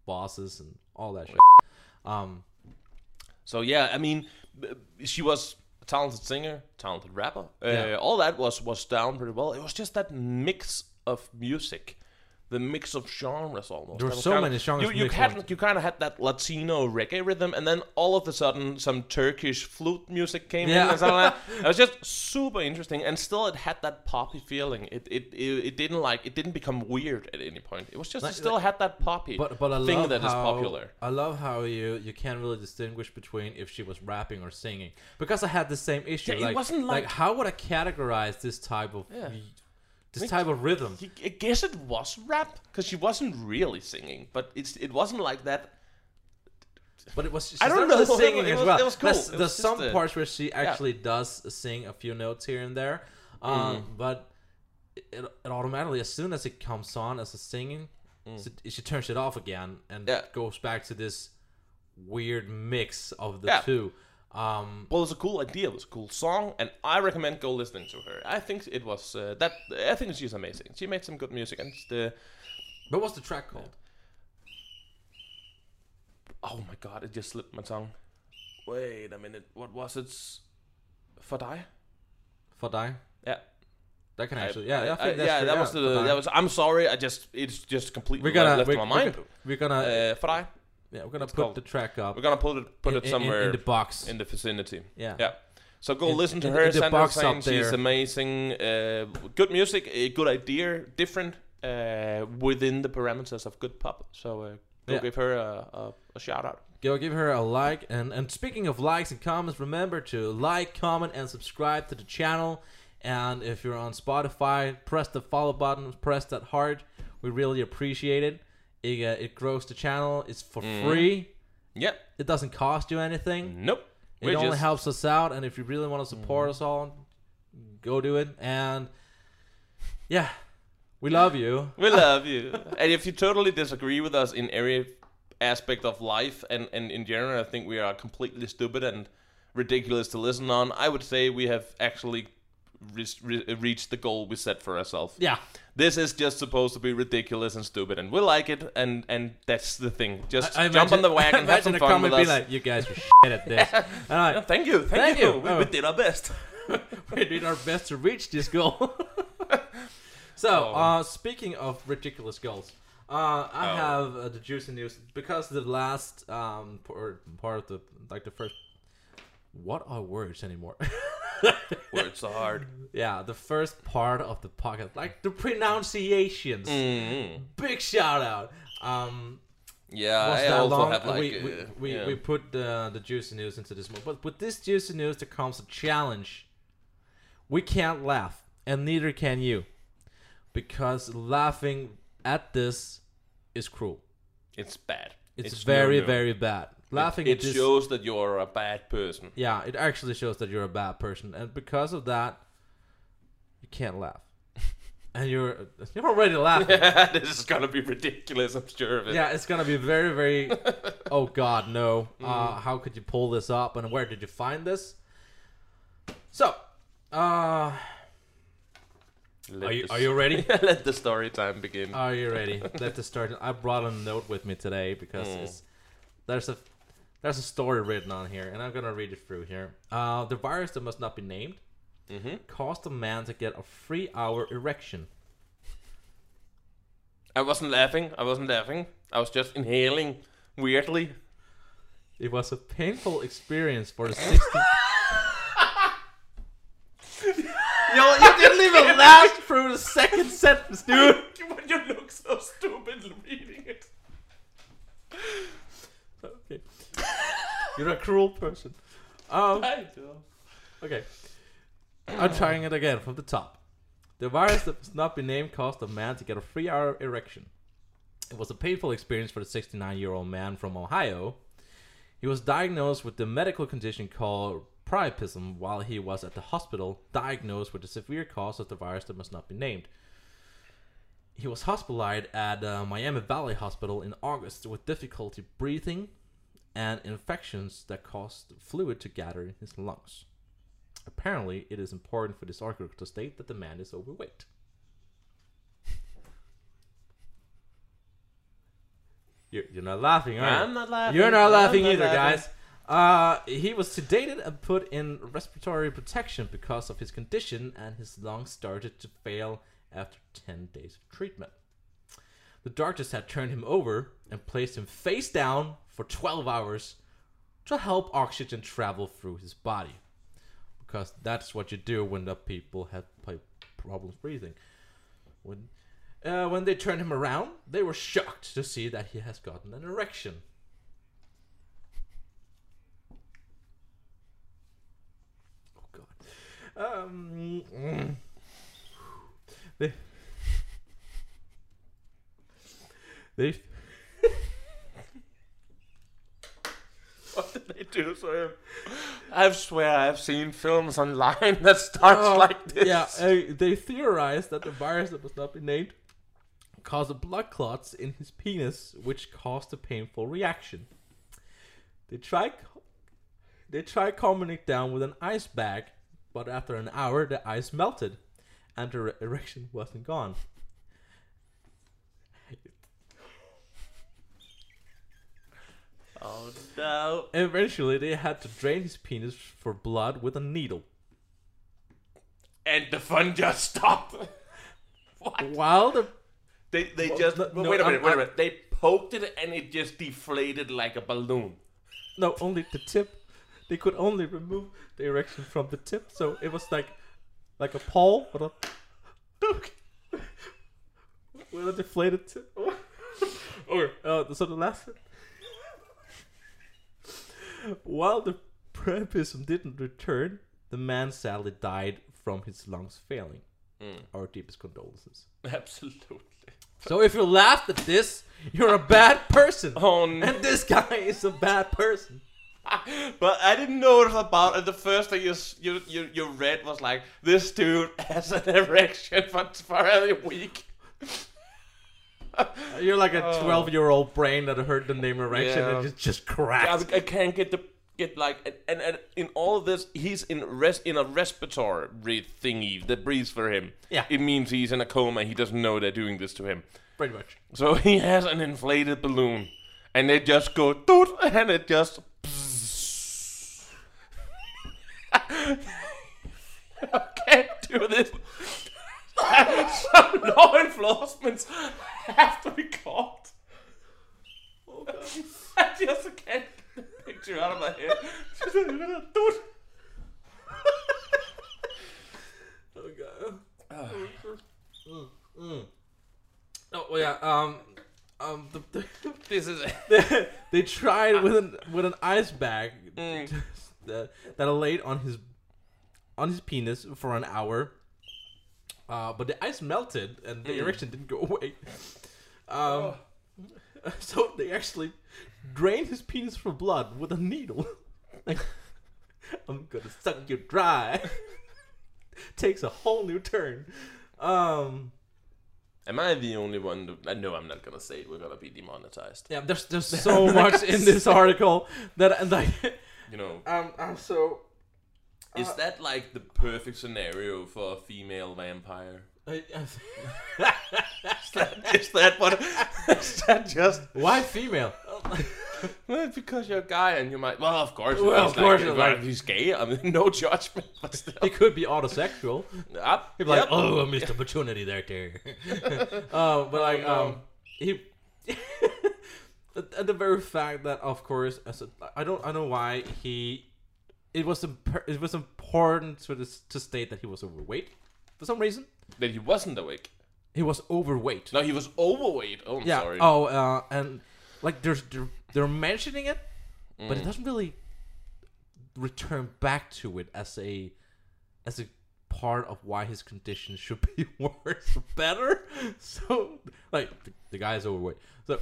bosses and all that shit. Um, So yeah, I mean, she was a talented singer, talented rapper. Uh, Yeah. All that was was down pretty well. It was just that mix of music, the mix of genres almost. There were so kinda- many genres You, you had you kind of had that Latino reggae rhythm, and then all of a sudden some Turkish flute music came in Yeah. and something like that. It was just super interesting, and still it had that poppy feeling. It it, it, it didn't like it didn't become weird at any point. It was just Like- it still had that poppy but but I thing love that is how popular. I love how you you can't really distinguish between if she was rapping or singing because I had the same issue. Yeah, it like, wasn't like- how would I categorize this type of Yeah. This type of rhythm? I guess it was rap because she wasn't really singing, but it's it wasn't like that. But it was I don't not really know. singing It as well. it was cool. There's, It there's some a- parts where she actually does sing a few notes here and there, um, Mm-hmm. but it, it automatically, as soon as it comes on as a singing, so she turns it off again and Mm. Yeah. goes back to this weird mix of the Yeah. two. Um, Well, it was a cool idea. It was a cool song, and I recommend go listening to her. I think it was uh, that. I think she's amazing. She made some good music, and the but what's the track called? oh my god, it just slipped my tongue. Wait a minute, what was it? For die? For Die? Yeah, That can I- actually, yeah, yeah, I I- think that's yeah. true, That was the. That was. I'm sorry. I just. It's just completely We're gonna left we're, my we're mind. gonna- We're gonna Uh, for die. Yeah, we're gonna it's put called- the track up. We're gonna put it put in, it somewhere in, the box. in the vicinity. yeah. Yeah. So go In- listen to in- her. in box Hussein, up She's amazing. Uh, good music, a good idea, different uh, within the parameters of good pop. So uh, go Yeah. give her a, a, a shout out. Go give her a like. And, and speaking of likes and comments, remember to like, comment, and subscribe to the channel. And if you're on Spotify, press the follow button, press that heart. We really appreciate it. It, uh, it grows the channel. It's for Mhm. free. Yep. It doesn't cost you anything. Nope. It We only just- helps us out. And if you really want to support us all, go do it. And yeah, we love you. We love you. and if you totally disagree with us in every aspect of life and, and in general, I think we are completely stupid and ridiculous to listen on. I would say we have actually re- re- reached the goal we set for ourselves. Yeah. This is just supposed to be ridiculous and stupid, and we like it, and and that's the thing. Just I- I jump on the wagon, have imagine some fun with us. like, you guys are shit at this. And I, Yeah, thank you, thank, Thank you. you. We, Oh. we did our best. we did our best to reach this goal. so, Oh. uh, speaking of ridiculous goals, Uh, I Oh. have uh, the juicy news because the last um part, part of the like the first. What are words anymore? Words are hard. yeah, the first part of the podcast, like the pronunciations. Mm. Big shout out. Um, Yeah, I also long? have like we, we, uh, we, yeah. we put the the juicy news into this one, but with this juicy news there comes a challenge. We can't laugh, and neither can you, because laughing at this is cruel. it's bad. It's, very no-no. very bad. Laughing It, it this, shows that you're a bad person. yeah, it actually shows that you're a bad person, and because of that, you can't laugh, and you're you're already laughing. this is gonna be ridiculous. I'm sure of it. yeah, it's gonna be very, very. oh God, no! Mm. Uh, how could you pull this up, and where did you find this? So, uh, Let are you are you ready? Let the story time begin. Are you ready? Let the start. I brought a note with me today because Mm. it's there's a there's a story written on here, and I'm gonna read it through here. Uh, the virus that must not be named hmm caused a man to get a three-hour erection. I wasn't laughing. I wasn't laughing. I was just inhaling weirdly. It was a painful experience for the 60. Yo, you didn't even last through the second sentence, dude. but you look so stupid reading it. Okay. You're a cruel person. Um, I do. okay. I'm trying it again from the top. The virus that must not be named caused a man to get a three hour erection. It was a painful experience for the 69 year old man from Ohio. He was diagnosed with the medical condition called priapism while he was at the hospital, diagnosed with a severe cause of the virus that must not be named. He was hospitalized at uh, Miami Valley Hospital in August with difficulty breathing and infections that caused fluid to gather in his lungs. Apparently, it is important for this article to state that the man is overweight. You're, you're not laughing, are you? I'm not laughing. You're not laughing not either, laughing. guys. Uh, he was sedated and put in respiratory protection because of his condition, and his lungs started to fail after 10 days of treatment. The doctors had turned him over and placed him face down for 12 hours to help oxygen travel through his body. Because that's what you do when the people have problems breathing. When, uh, when they turned him around, they were shocked to see that he has gotten an erection. Oh God. Um. mm. They. They. What did they do to him? I swear I've seen films online that starts Oh, like this. Yeah, uh, they theorized that the virus that must not be named caused blood clots in his penis, which caused a painful reaction. They tried, they tried calming it down with an ice bag, but after an hour, the ice melted, and the erection wasn't gone. Oh no. Eventually, they had to drain his penis for blood with a needle. And the fun just stopped. what? While the They they Well, just no- wait a minute, I'm- wait a I'm- minute. They poked it and it just deflated like a balloon. No, only the tip. They could only remove the erection from the tip, so it was like like a pole with a with a deflated tip. or uh, so the last. While the priapism didn't return, the man sadly died from his lungs failing. Hmm. Our deepest condolences. Absolutely. So if you laughed at this, you're a bad person. Oh no. And this guy is a bad person. but I didn't notice about it. The first thing you, you you you read was like, this dude has an erection for, for a week. You're like a Oh. 12 year old brain that heard the name erection Yeah. and it just I, cracked. I can't get the get like and, and, and in all of this he's in res in a respiratory thingy that breathes for him. Yeah. It means he's in a coma. He doesn't know they're doing this to him. Pretty much. So he has an inflated balloon, and they just go doot, and it just. I can't do this. some law enforcement have to be caught. Oh, God. I just can't get the picture out of my head. Dude. Oh god. Mm, mm. Oh well, yeah. Um, um, the, the, This is it. they, they tried with an with an ice bag Mm. that that laid on his on his penis for an hour. Uh, but the ice melted and the Mm. erection didn't go away. Um, so they actually drained his penis for blood with a needle. like, I'm gonna suck you dry. Takes a whole new turn. Um, Am I the only one? To, I know I'm not gonna say it. We're gonna be demonetized. yeah, there's there's so much in this article that and like You know, um I'm so is Uh, that like the perfect scenario for a female vampire? I, is that what? Is that just? why female? Well, because you're a guy and you might. Well, of course. Well, of course, Like, like- if he's gay. I mean, no judgment. But still. He could be autosexual. Up. He'd be like, Yep. oh, I missed opportunity there, too. uh, but like, no. um, he. and the very fact that, of course, I don't, I don't know why he. It was imp- it was important to this, to state that he was overweight for some reason. That he wasn't awake. He was overweight. No, he was overweight. Oh, I'm yeah. sorry. Oh, uh, and like there's they're, they're mentioning it, but Mm. it doesn't really return back to it as a as a part of why his condition should be worse or better. So like the, the guy is overweight. So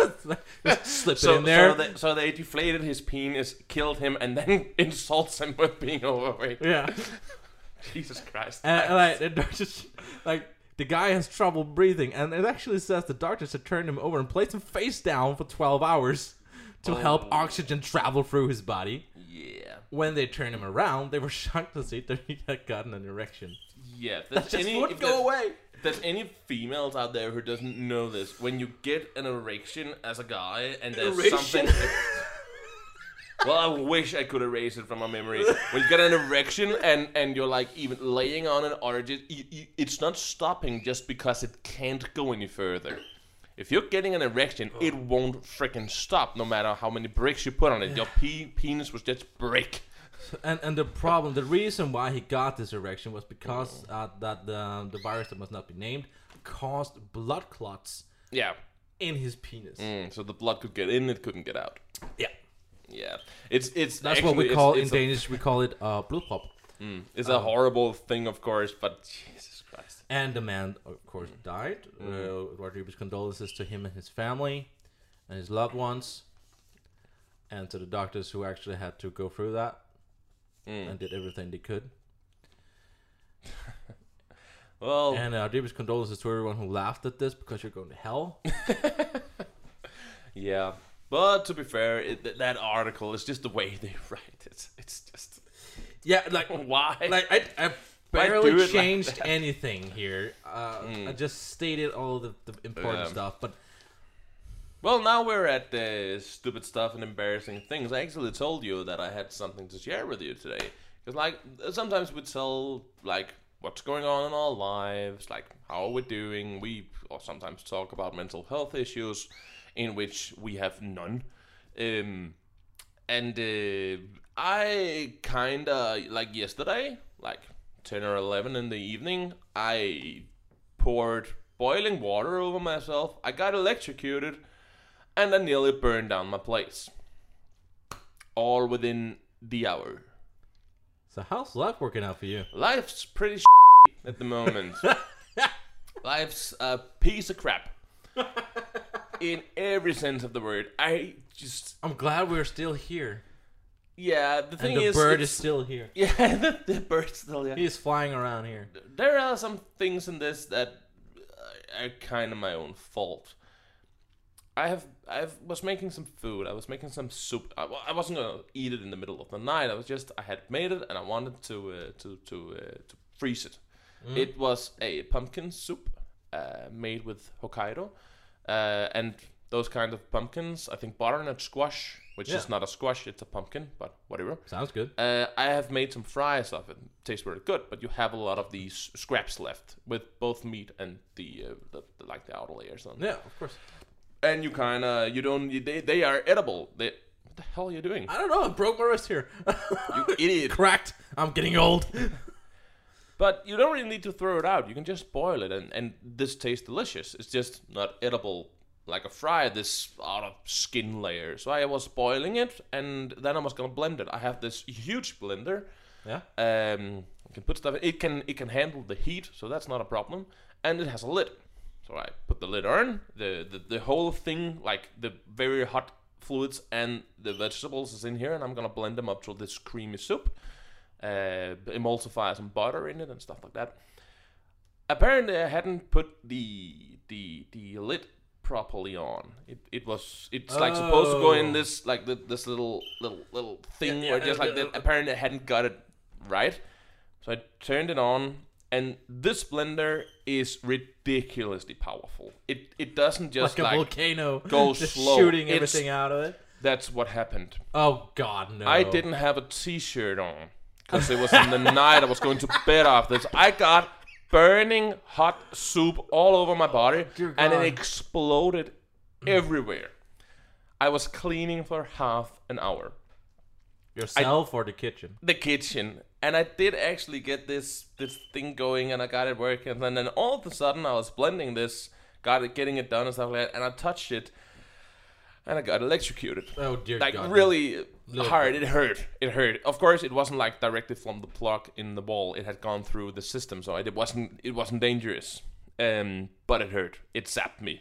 it's like, just slip So, it in there. so, they, so they deflated his penis, killed him, and then insults him with being overweight. yeah. Jesus Christ. And, like and just like the guy has trouble breathing, and it actually says the doctors had turned him over and placed him face down for twelve hours to help Oh. oxygen travel through his body. yeah. When they turned him around, they were shocked to see that he had gotten an erection. Yeah. That just any, wouldn't go away. there's any females out there who doesn't know this, when you get an erection as a guy and there's Erection? something. well, I wish I could erase it from my memory. When you get an erection and and you're like even laying on an or just you, you, it's not stopping just because it can't go any further. If you're getting an erection, it won't freaking stop, no matter how many bricks you put on it. Your pe- penis was just brick. And and the problem, the reason why he got this erection was because uh, that the the virus that must not be named caused blood clots Yeah. in his penis. Mm, so the blood could get in, it couldn't get out. Yeah, Yeah, it's it's that's what we call it's, in Danish. We call it uh, blodprop. Mm, it's a horrible thing, of course, but Jesus. And the man, of course, died. Uh, our deepest condolences to him and his family, and his loved ones, and to the doctors who actually had to go through that Mm. and did everything they could. Well, And our deepest condolences to everyone who laughed at this because you're going to hell. yeah. But to be fair, it, that article is just the way they write it. It's just yeah, like why? like I, I barely it like changed anything here. Uh, Mm. I just stated all the, the important stuff, but well, now we're at the stupid stuff and embarrassing things. I actually told you that I had something to share with you today. Because like sometimes we tell like what's going on in our lives, like how we're we doing. We or sometimes talk about mental health issues, in which we have none. Um, and uh, I kinda like yesterday, like ten or eleven in the evening, I poured boiling water over myself. I got electrocuted, and I nearly burned down my place. All within the hour. so how's life working out for you? Life's pretty at the moment. Life's a piece of crap. In every sense of the word. I just I'm glad we're still here, yeah. The thing the is, bird is still here. yeah. The, the bird's still yeah. He's flying around here. there are some things in this that are kind of my own fault. I have I was making some food. I was making some soup. I, I wasn't gonna eat it in the middle of the night. I was just I had made it and I wanted to uh, to to uh, to freeze it. It was a pumpkin soup uh, made with Hokkaido, uh, and those kind of pumpkins. I think butternut squash which Yeah. is not a squash; it's a pumpkin, but whatever. Sounds good. Uh, I have made some fries of it. Tastes very good, but you have a lot of these scraps left with both meat and the, uh, the, the like the outer layers on. Yeah, of course. And you kind of you don't they they are edible. They what the hell are you doing? I don't know. I broke my wrist here. You idiot! Cracked. I'm getting old. But you don't really need to throw it out. You can just boil it, and, and this tastes delicious. It's just not edible like a fry, this out of skin layer. So I was boiling it, and then I was gonna blend it. I have this huge blender. Yeah. Um, you can put stuff. It can it can handle the heat, so that's not a problem. And it has a lid. So I put the lid on. The the, the whole thing, like the very hot fluids and the vegetables, is in here, and I'm gonna blend them up to this creamy soup. Uh, emulsify some butter in it and stuff like that. Apparently, I hadn't put the the the lid properly on. It it was it's like supposed to go in Oh. this like the, this little little little thing Yeah, where yeah, just like uh, that. Apparently, I hadn't got it right. So I turned it on, and this blender is ridiculously powerful. It it doesn't just like a like, volcano. go just slow. shooting It's- everything out of it. that's what happened. Oh God, no. I didn't have a t-shirt on because it was in the night. I was going to bed after this. I got burning hot soup all over my body, Dear and it exploded everywhere. I was cleaning for half an hour yourself or the kitchen. the kitchen, and I did actually get this this thing going, and I got it working. And then all of a sudden, I was blending this, got it, getting it done and stuff like that, and I touched it, and I got electrocuted Oh dear like God. really Little hard. It hurt. It hurt. Of course, it wasn't like directly from the plug in the wall. It had gone through the system, so it wasn't. It wasn't dangerous. Um, but it hurt. It zapped me.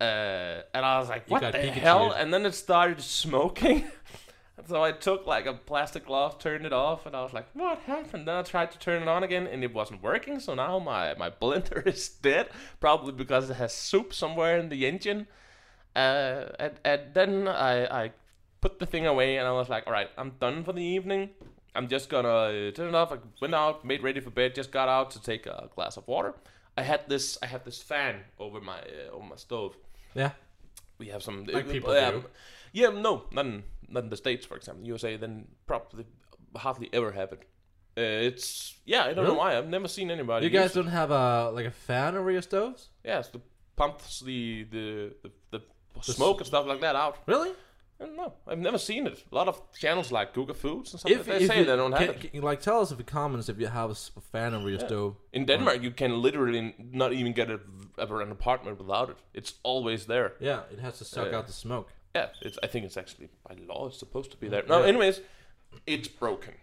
Uh, and I was like, You "What got the Pikachu'd. hell?" And then it started smoking. so I took like a plastic glove, turned it off, and I was like, "What happened?" Then I tried to turn it on again, and it wasn't working. So now my my blender is dead, probably because it has soup somewhere in the engine. Uh, and, and then I, I put the thing away and I was like, all right, I'm done for the evening. I'm just gonna turn it off. I went out, made ready for bed, just got out to take a glass of water. I had this, I have this fan over my uh, over my stove. Yeah. We have some Like uh, people yeah, do. Yeah, no, not in, not in the states, for example. USA, then probably hardly ever have it. Uh, it's yeah, I don't know why. I've never seen anybody. You guys use don't have a like a fan over your stoves? yeah, it's the pumps the the, the The smoke and stuff like that out. Really? No. I've never seen it. A lot of channels like Google Foods and stuff. If, that, they say you, they don't can, have it. can- like tell us in the comments if you have a fan over your Yeah. stove. In Denmark, you can literally not even get a, ever an apartment without it. It's always there. Yeah, it has to suck Uh, out the smoke. Yeah, it's. I think it's actually by law it's supposed to be there. No, Yeah. anyways, it's broken,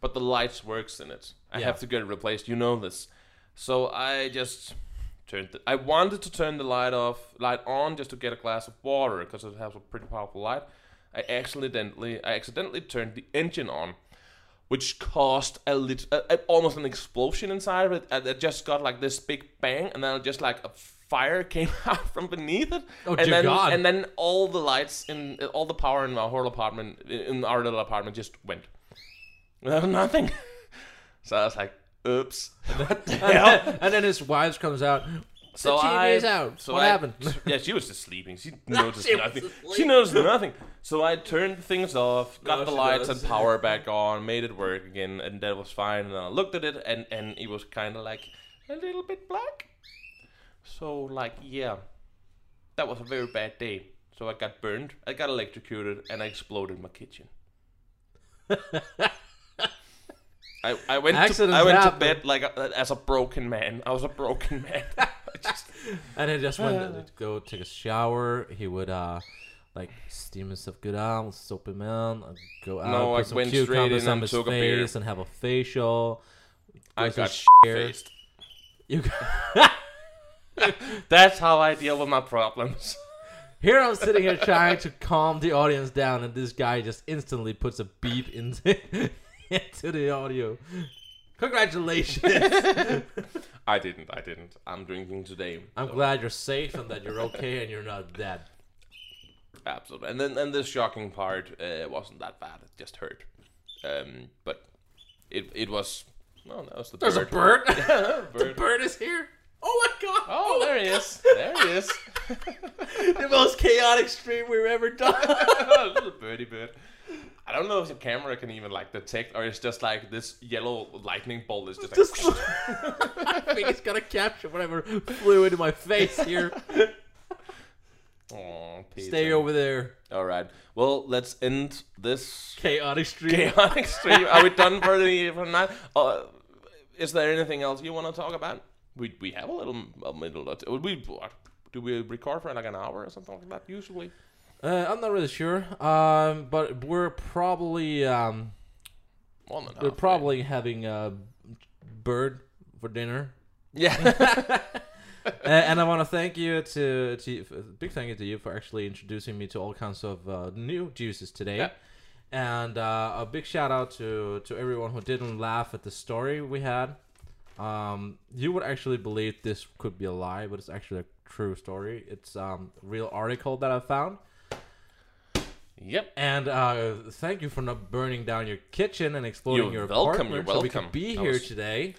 but the lights works in it. I Yeah. have to get it replaced. You know this, so I just turned. The, I wanted to turn the light off, light on, just to get a glass of water because it has a pretty powerful light. I accidentally, I accidentally turned the engine on, which caused a lit, a, a- almost an explosion inside of it. And it just got like this big bang, and then just like a fire came out from beneath it. Oh, and then, God. And then all the lights in all the power in our whole apartment, in our little apartment, just went. There was nothing. so I was like, "Oops, what the And hell?" then, and then his wife comes out. So the TV I- is out. So what I- happened? yeah, she was just sleeping. She noticed She nothing. She noticed nothing. So I turned things off, got No, the lights does. and power back on, made it work again, and that was fine. And I looked at it, and and it was kind of like a little bit black. So like, yeah, that was a very bad day. So I got burned, I got electrocuted, and I exploded my kitchen. I, I went to, I went to bed like a, as a broken man. I was a broken man. Just And he just went to go take a shower. He would uh like steam himself good out, soap him in, go out, No, put I some went cucumbers in on and his took a beer. face and have a facial. I got faced. You That's how I deal with my problems. here I'm sitting here trying to calm the audience down, and this guy just instantly puts a beep into into the audio. Congratulations! I didn't. I didn't. I'm drinking today. I'm so- glad you're safe and that you're okay and you're not dead. Absolutely. And then and the shocking part uh, wasn't that bad. It just hurt. Um, but it it was. No, that was the There's bird. a bird. Yeah, the bird. bird is here. Oh my god! Oh, there he is. There he is. the most chaotic stream we've ever done. Little birdie bird. I don't know if the camera can even like detect, or it's just like this yellow lightning bolt is just, Just, like. I think it's gonna capture whatever flew into my face here. Stay over there, All right. Well, let's end this chaotic stream. chaotic stream. Are we done for the for tonight? Uh, is there anything else you want to talk about? We we have a little a middle. We what, do we record for like an hour or something like that? Usually. Uh, I'm not really sure, um, but we're probably um, we're probably having a bird for dinner. Yeah. Uh, and I want to thank you to, to big thank you to you for actually introducing me to all kinds of uh, new juices today. Yeah. And uh, a big shout out to to everyone who didn't laugh at the story we had. Um, you would actually believe this could be a lie, but it's actually a true story. It's um, a real article that I found. Yep. And uh, thank you for not burning down your kitchen and exploding You're your welcome, apartment you're so we welcome. could be That here was- today.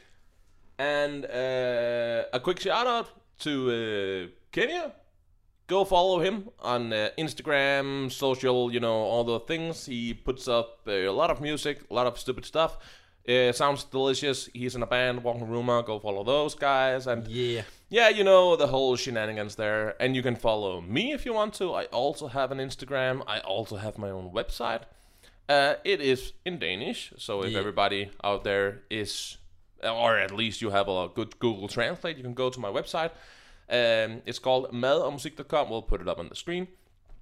And uh, a quick shout out to uh, Kenio. Go follow him on uh, Instagram, social, you know, all the things. He puts up uh, a lot of music, a lot of stupid stuff. Uh, sounds delicious. He's in a band, Walking Rumor. Go follow those guys. And Yeah. yeah, you know, the whole shenanigans there. And you can follow me if you want to. I also have an Instagram. I also have my own website. Uh, it is in Danish, so if Yeah. everybody out there is, or at least you have a good Google Translate, you can go to my website. Um, it's called madommusik.com. We'll put it up on the screen.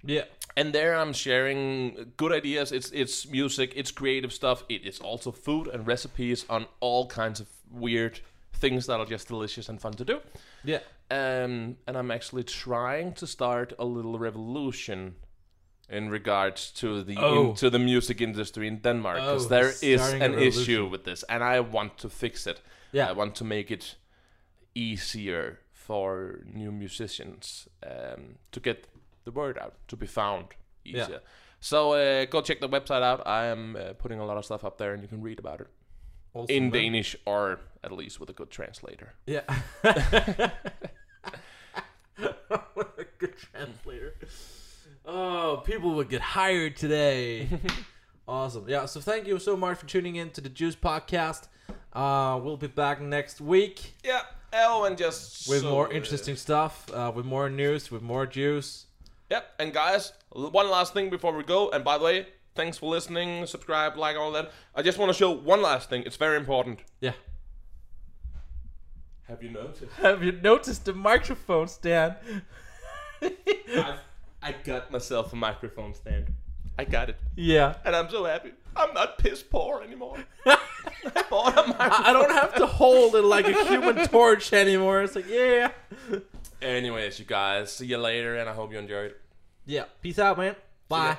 Yeah. And there I'm sharing good ideas. It's it's music, it's creative stuff. It is also food and recipes on all kinds of weird things that are just delicious and fun to do. Yeah. Um, and I'm actually trying to start a little revolution in regards to the Oh. in, to the music industry in Denmark because Oh, there is an issue with this, and I want to fix it. Yeah. I want to make it easier for new musicians um, to get the word out, to be found Yeah. easier. So uh, go check the website out. I am uh, putting a lot of stuff up there, and you can read about it Also in then- Danish or at least with a good translator. Yeah. with a good translator. Oh, people would get hired today. awesome. Yeah, so thank you so much for tuning in to the Juice Podcast. Uh, we'll be back next week Yeah. Oh, and just with so, more interesting stuff, uh, with more news, with more juice. Yep, and guys, one last thing before we go. And by the way, thanks for listening, subscribe, like all that. I just want to show one last thing. It's very important. Yeah. Have you noticed? Have you noticed the microphone stand? I've, I got myself a microphone stand. I got it, yeah. and I'm so happy. I'm not piss poor anymore. I bought a microphone. I I don't have to hold it like a human torch anymore. It's like, yeah. Anyways, you guys, see you later, and I hope you enjoyed. Yeah. Peace out, man. Bye.